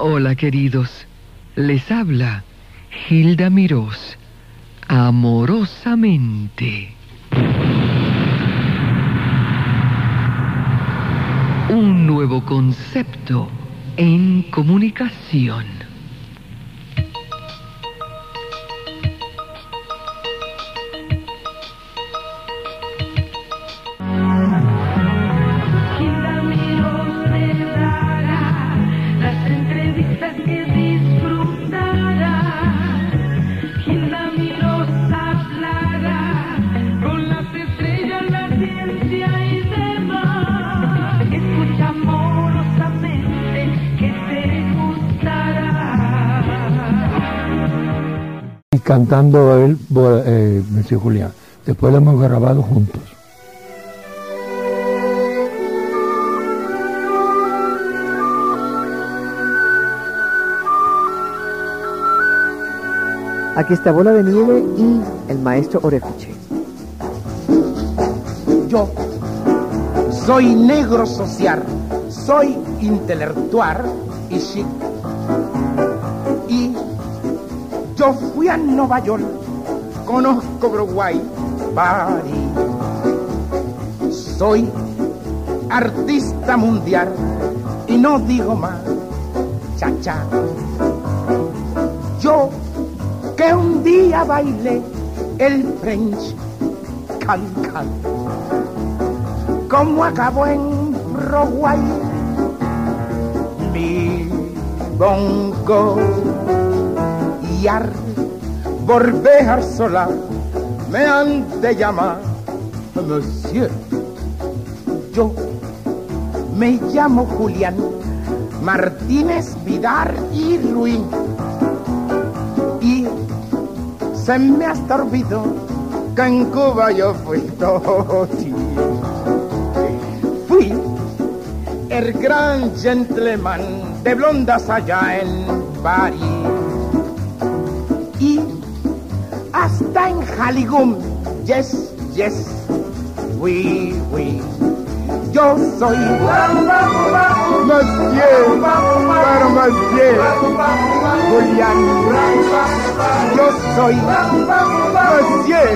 Hola queridos, les habla Hilda Mirós, amorosamente. Un nuevo concepto en comunicación. Cantando él, eh, Julián. Después lo hemos grabado juntos. Aquí está Bola de Nieve y el maestro Orefiche. Yo soy negro social, soy intelectual y chic fui a Nueva York, conozco Broadway, Bari. Soy artista mundial y no digo más, cha cha. Yo que un día bailé el French can can, como acabó en Broadway, mi bongo volver sola, me han de llamar Monsieur. Yo me llamo Julián Martínez Vidar y Ruiz. Y se me ha estorbido que en Cuba yo fui todo Fui el gran gentleman de blondas allá en París en Haligum. Yes, yes, oui, oui. Yo soy Monsieur, pero Monsieur Julián. Yo soy Monsieur,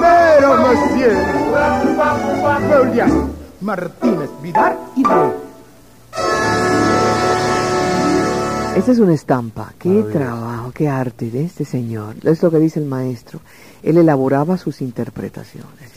pero Monsieur Julián Martínez Vidal y Rey. Esa es una estampa. Qué trabajo, qué arte de este señor. Es lo que dice el maestro. Él elaboraba sus interpretaciones.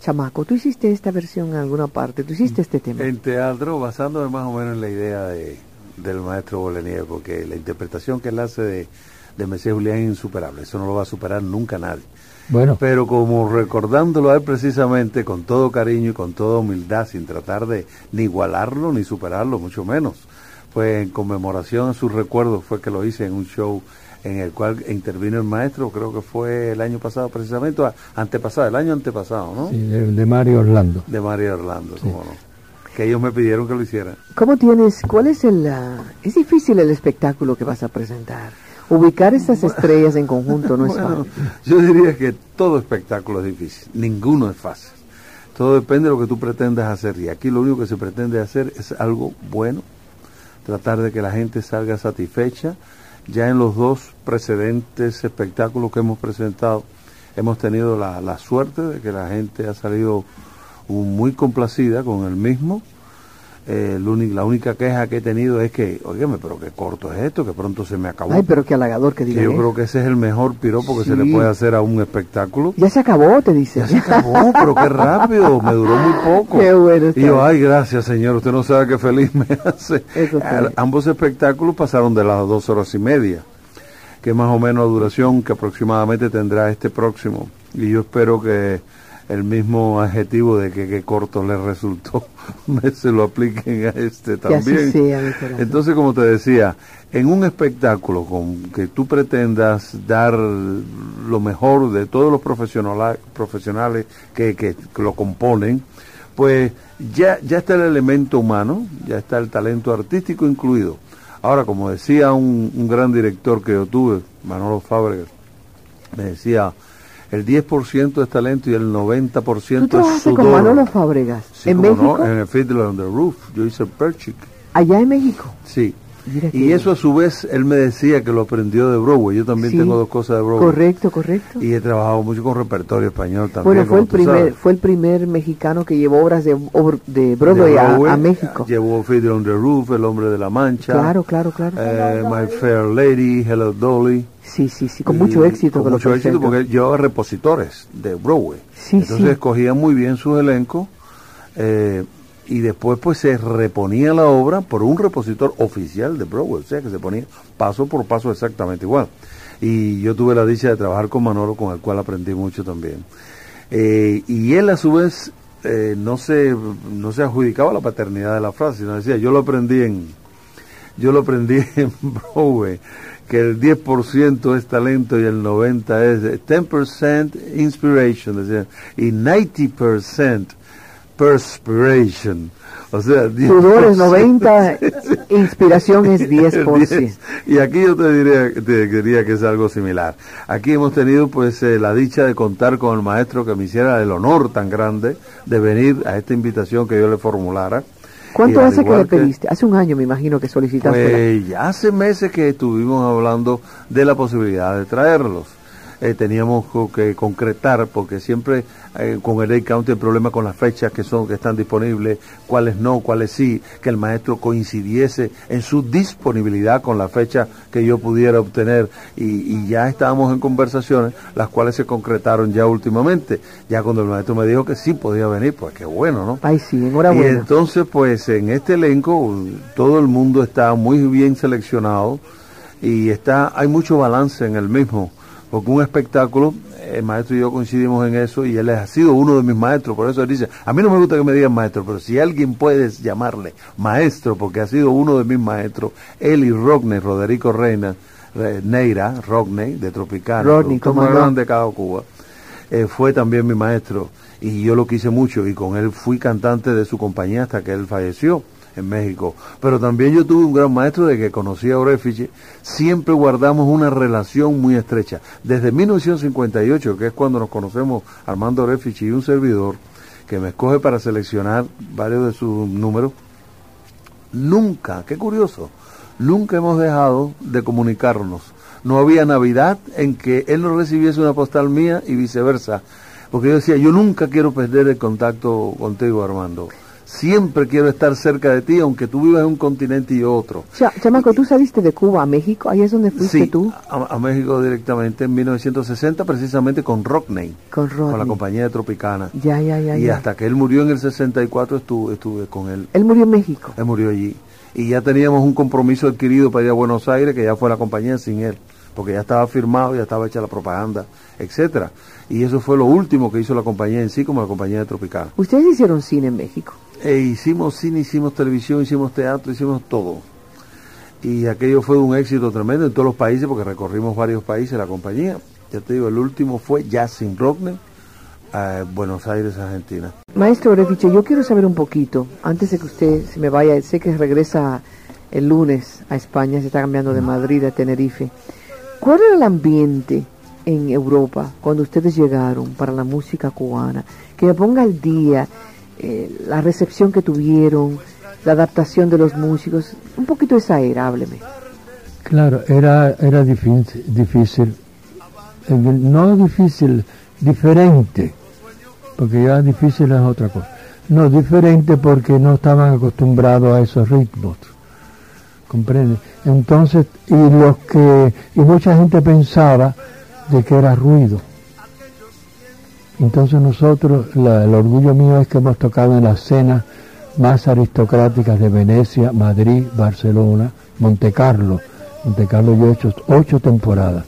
Chamaco, tú hiciste esta versión en alguna parte, tú hiciste este tema. En teatro, basándome más o menos en la idea de, del maestro Bolenier, porque la interpretación que él hace de, de Mesías Julián es insuperable. Eso no lo va a superar nunca nadie. Bueno. Pero como recordándolo a él precisamente con todo cariño y con toda humildad, sin tratar de ni igualarlo ni superarlo, mucho menos pues en conmemoración a su recuerdo fue que lo hice en un show en el cual intervino el maestro, creo que fue el año pasado precisamente, antepasado, el año antepasado, ¿no? Sí, de, Mario Orlando. De Mario Orlando, cómo no. Que ellos me pidieron que lo hiciera. ¿Cómo tienes, cuál es el, es difícil el espectáculo que vas a presentar? Ubicar esas estrellas en conjunto no es fácil. Yo diría que todo espectáculo es difícil, ninguno es fácil. Todo depende de lo que tú pretendas hacer. Y aquí lo único que se pretende hacer es algo bueno, tratar de que la gente salga satisfecha. Ya en los dos precedentes espectáculos que hemos presentado, hemos tenido la, la suerte de que la gente ha salido muy complacida con el mismo eh, la única queja que he tenido es que, oígame, pero qué corto es esto, que pronto se me acabó. Ay, pero qué halagador que diga. yo creo que ese es el mejor piropo que se le puede hacer a un espectáculo. Ya se acabó, te dice. Ya se acabó, pero qué rápido, me duró muy poco. Qué bueno. Y yo, ay, gracias señor, usted no sabe qué feliz me hace. ambos espectáculos pasaron de las dos horas y media, que es más o menos la duración que aproximadamente tendrá este próximo. Y yo espero que el mismo adjetivo de que, qué corto le resultó, se lo apliquen a este también. Entonces, como te decía, en un espectáculo con que tú pretendas dar lo mejor de todos los profesionales, profesionales que, que, lo componen, pues ya, ya está el elemento humano, ya está el talento artístico incluido. Ahora, como decía un, un gran director que yo tuve, Manolo Fábregas, me decía, el 10% es talento y el 90% ¿Tú es sudor. con Manolo Fábregas? ¿En México? en el Fiddler on the Roof. Yo hice Perchic. ¿Allá en México? Sí. Y eso a su vez, él me decía que lo aprendió de Broadway. Yo también tengo dos cosas de Broadway. Correcto, correcto. Y he trabajado mucho con repertorio español también. Bueno, fue el primer fue el primer mexicano que llevó obras de, de Broadway, a, México. Llevó Fiddler on the Roof, El Hombre de la Mancha. Claro, claro, claro. Eh, My Fair Lady, Hello Dolly. Sí, sí, sí, con mucho éxito. Con mucho éxito porque llevaba repositores de Broadway. Sí, Entonces escogía muy bien su elenco. Eh, y después pues se reponía la obra por un repositor oficial de Broadway, o sea que se ponía paso por paso exactamente igual. Y yo tuve la dicha de trabajar con Manolo, con el cual aprendí mucho también. Eh, y él a su vez eh, no se no se adjudicaba la paternidad de la frase, sino decía, yo lo aprendí en yo lo aprendí en Broadway, que el 10% es talento y el 90 es 10% inspiration, decía, y 90% perspiration. O sea, Sudor es 90, inspiración es 10%. Y aquí yo te diría, te diría que es algo similar. Aquí hemos tenido pues eh, la dicha de contar con el maestro que me hiciera el honor tan grande de venir a esta invitación que yo le formulara. ¿Cuánto hace que le pediste? Hace un año me imagino que solicitaste. Pues hace meses que estuvimos hablando de la posibilidad de traerlos. Eh, teníamos que concretar, porque siempre eh, con el County el problema con las fechas que son que están disponibles, cuáles no, cuáles sí, que el maestro coincidiese en su disponibilidad con la fecha que yo pudiera obtener y, ya estábamos en conversaciones, las cuales se concretaron ya últimamente, ya cuando el maestro me dijo que sí podía venir, pues qué bueno, ¿no? Ay, sí, enhorabuena. Y entonces, pues en este elenco todo el mundo está muy bien seleccionado y está hay mucho balance en el mismo porque un espectáculo, el maestro y yo coincidimos en eso y él ha sido uno de mis maestros, por eso él dice, a mí no me gusta que me digan maestro, pero si alguien puede llamarle maestro, porque ha sido uno de mis maestros, él y Rodney, Roderico Reina, Neira, Rodney, de Tropicana, Rodney, como grande de Cuba, eh, fue también mi maestro y yo lo quise mucho y con él fui cantante de su compañía hasta que él falleció en México. Pero también yo tuve un gran maestro de que conocía a Orefiche. Siempre guardamos una relación muy estrecha. Desde 1958, que es cuando nos conocemos Armando Orefiche y un servidor, que me escoge para seleccionar varios de sus números, nunca, qué curioso, nunca hemos dejado de comunicarnos. No había Navidad en que él no recibiese una postal mía y viceversa. Porque yo decía, yo nunca quiero perder el contacto contigo, Armando. Siempre quiero estar cerca de ti, aunque tú vivas en un continente y otro. Chamaco, ¿tú saliste de Cuba a México? ¿Ahí es donde fuiste tú? A, a, México directamente en 1960, precisamente con Rockney. Con Rockney. Con la compañía Tropicana. Ya, ya, ya. Y hasta que él murió en el 64 estuve, estuve con él. ¿Él murió en México? Él murió allí. Y ya teníamos un compromiso adquirido para ir a Buenos Aires, que ya fue la compañía sin él. Porque ya estaba firmado, ya estaba hecha la propaganda, etcétera. Y eso fue lo último que hizo la compañía en sí, como la compañía de Tropicana. ¿Ustedes hicieron cine en México? E hicimos cine, hicimos televisión, hicimos teatro, hicimos todo. Y aquello fue un éxito tremendo en todos los países, porque recorrimos varios países la compañía. Ya te digo, el último fue Jackson Rockner, a Buenos Aires, Argentina. Maestro Orefiche, yo quiero saber un poquito, antes de que usted se me vaya, sé que regresa el lunes a España, se está cambiando de Madrid a Tenerife. ¿Cuál era el ambiente en Europa cuando ustedes llegaron para la música cubana? Que me ponga al día eh, la recepción que tuvieron, la adaptación de los músicos, un poquito esa era, hábleme. Claro, era, era difícil, difícil, no difícil, diferente, porque ya difícil es otra cosa. No, diferente porque no estaban acostumbrados a esos ritmos, ¿comprende? Entonces, y los que, y mucha gente pensaba de que era ruido entonces nosotros, el orgullo mío es que hemos tocado en las cenas más aristocráticas de Venecia, Madrid, Barcelona, Monte Carlo. Monte Carlo yo he hecho ocho temporadas.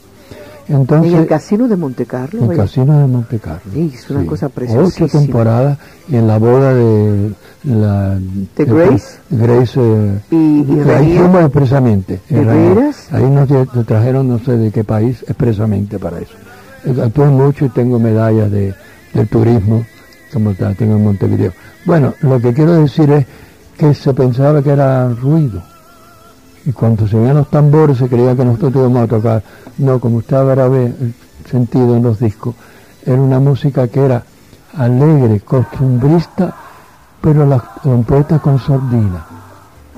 Entonces, ¿En el casino de Monte Carlo? En el casino de Monte Carlo. Sí, es una cosa preciosa. Ocho temporadas y en la boda de la... ¿De Grace? Grace. Eh, ¿Y, y ahí fuimos expresamente. Ahí nos, trajeron no sé de qué país expresamente para eso. Actúo mucho y tengo medallas de, del turismo, como tengo en Montevideo. Bueno, lo que quiero decir es que se pensaba que era ruido. Y cuando se veían los tambores se creía que nosotros íbamos a tocar. No, como usted habrá sentido en los discos, era una música que era alegre, costumbrista, pero la compuesta con sordina.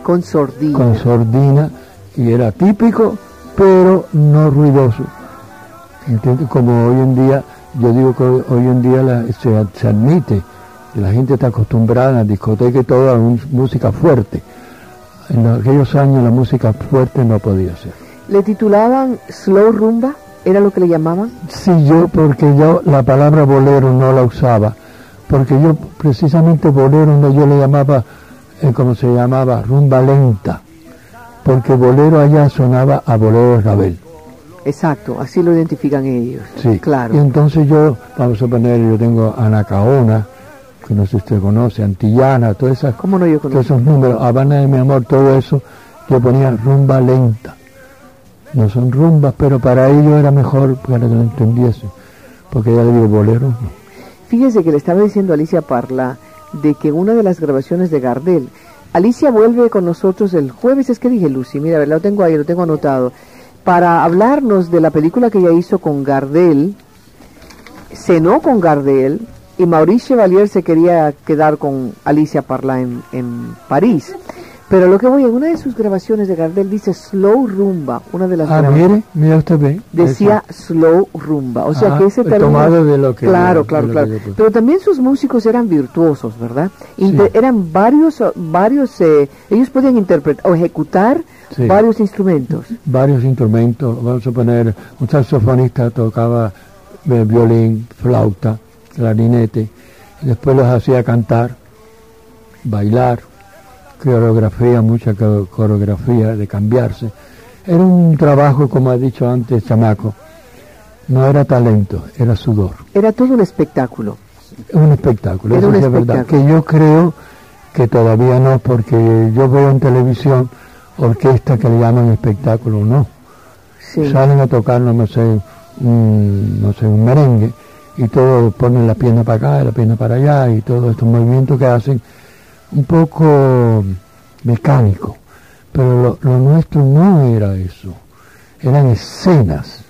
Con sordina. Con sordina y era típico, pero no ruidoso. ¿Entiendes? Como hoy en día, yo digo que hoy en día se, se, admite, la gente está acostumbrada en la discoteca y todo a música fuerte. En aquellos años la música fuerte no podía ser. ¿Le titulaban Slow Rumba? ¿Era lo que le llamaban? Sí, yo, porque yo la palabra bolero no la usaba, porque yo precisamente bolero no yo le llamaba, eh, como se llamaba, rumba lenta, porque bolero allá sonaba a bolero de Rabel. Exacto, así lo identifican ellos. Sí, claro. Y entonces yo, vamos a poner, yo tengo Anacaona, que no sé si usted conoce, Antillana, todas esas, ¿Cómo no yo conozco? todos esos números, Habana de mi amor, todo eso, yo ponía rumba lenta no son rumbas, pero para ellos era mejor para que lo entendiesen, porque ya le digo bolero. Fíjese que le estaba diciendo a Alicia Parla de que una de las grabaciones de Gardel, Alicia vuelve con nosotros el jueves, es que dije Lucy, mira, lo tengo ahí, lo tengo anotado, para hablarnos de la película que ella hizo con Gardel, cenó con Gardel, y Mauricio Valier se quería quedar con Alicia Parla en, en París. Pero lo que voy, en una de sus grabaciones de Gardel dice Slow Rumba, una de las ah, mire, mira usted ve. Decía Slow Rumba, o sea que ese término... Tomado de lo que... Claro, claro, claro. Pero también sus músicos eran virtuosos, ¿verdad? Eran varios, varios, eh, ellos podían interpretar o ejecutar varios instrumentos. Varios instrumentos, vamos a poner, un saxofonista tocaba eh, violín, flauta, clarinete, y después los hacía cantar, bailar coreografía, mucha coreografía de cambiarse. Era un trabajo, como ha dicho antes Chamaco, no era talento, era sudor. Era todo un espectáculo. Un espectáculo, eso es verdad. Que yo creo que todavía no, porque yo veo en televisión orquestas que le llaman espectáculo, no. Salen a tocar, no sé, un, no sé, un merengue y todos ponen la pierna para acá, la pierna para allá y todos estos movimientos que hacen un poco mecánico, pero lo, nuestro no era eso, eran escenas.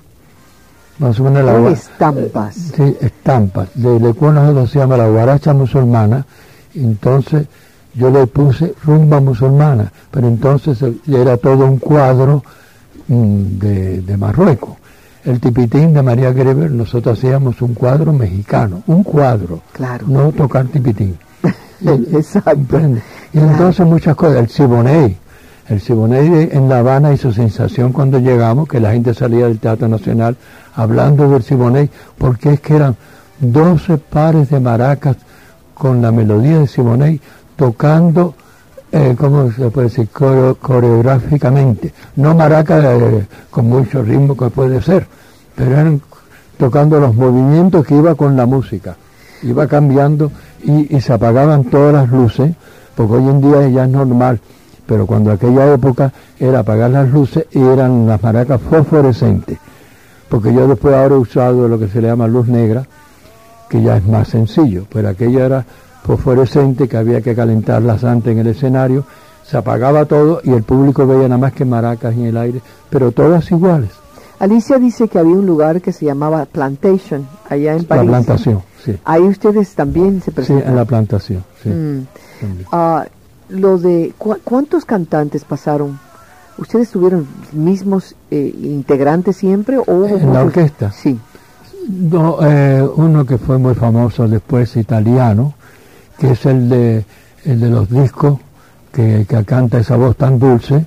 Más o menos la estampas. Sí, estampas. De nosotros se llama la guaracha musulmana, entonces yo le puse rumba musulmana, pero entonces era todo un cuadro mm, de, de Marruecos. El tipitín de María Greber, nosotros hacíamos un cuadro mexicano, un cuadro, claro. no tocar tipitín. Exacto. Y entonces muchas cosas, el Siboney, el Siboney en La Habana hizo sensación cuando llegamos, que la gente salía del Teatro Nacional hablando del Siboney, porque es que eran 12 pares de maracas con la melodía de Siboney tocando, eh, ¿cómo se puede decir?, coreográficamente. No maracas eh, con mucho ritmo que puede ser, pero eran tocando los movimientos que iba con la música. Iba cambiando y, se apagaban todas las luces, porque hoy en día ya es normal, pero cuando aquella época era apagar las luces y eran las maracas fosforescentes, porque yo después ahora he usado lo que se le llama luz negra, que ya es más sencillo, pero aquello era fosforescente que había que calentarlas antes en el escenario, se apagaba todo y el público veía nada más que maracas en el aire, pero todas iguales. Alicia dice que había un lugar que se llamaba Plantation, allá en París. La plantación. Ahí ustedes también se presentan. Sí, en la plantación, sí. Mm. Ah, lo de cuántos cantantes pasaron. ¿Ustedes tuvieron mismos eh, integrantes siempre o en la orquesta? Sí. No, eh, uno que fue muy famoso después italiano, que es el de el de los discos que, que canta esa voz tan dulce,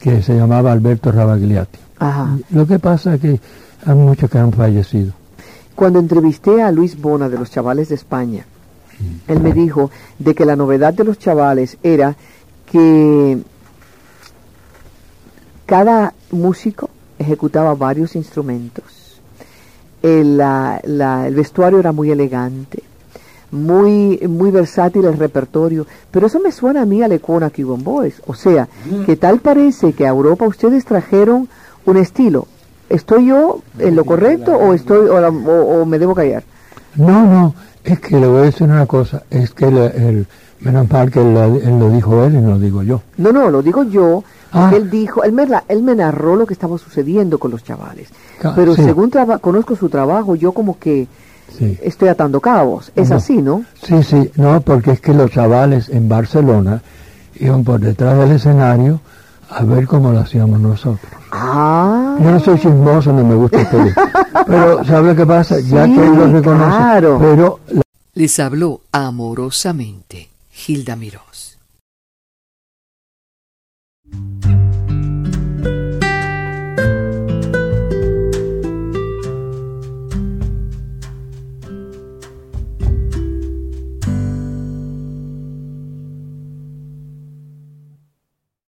que se llamaba Alberto Rabagliati. Ajá. Lo que pasa es que hay muchos que han fallecido. Cuando entrevisté a Luis Bona de los Chavales de España, él me dijo de que la novedad de los chavales era que cada músico ejecutaba varios instrumentos. El, el, vestuario era muy elegante, muy, muy versátil el repertorio, pero eso me suena a mí a Lecona Cuban Boys. O sea, que tal parece que a Europa ustedes trajeron un estilo ¿Estoy yo en lo correcto o estoy o, me debo callar? No, no, es que le voy a decir una cosa, es que el, menos mal que él, lo dijo él y no lo digo yo. No, no, lo digo yo, ah. él dijo, él me, él me narró lo que estaba sucediendo con los chavales. Pero según conozco su trabajo, yo como que estoy atando cabos. Es así, ¿no? Sí, sí, no, porque es que los chavales en Barcelona iban por detrás del escenario a ver cómo lo hacíamos nosotros. Ah. Yo no soy chismoso, no me gusta pedir. pero ¿sabe qué pasa? Ya Sí, que él lo reconoce, claro. pero Les habló amorosamente Hilda Mirós.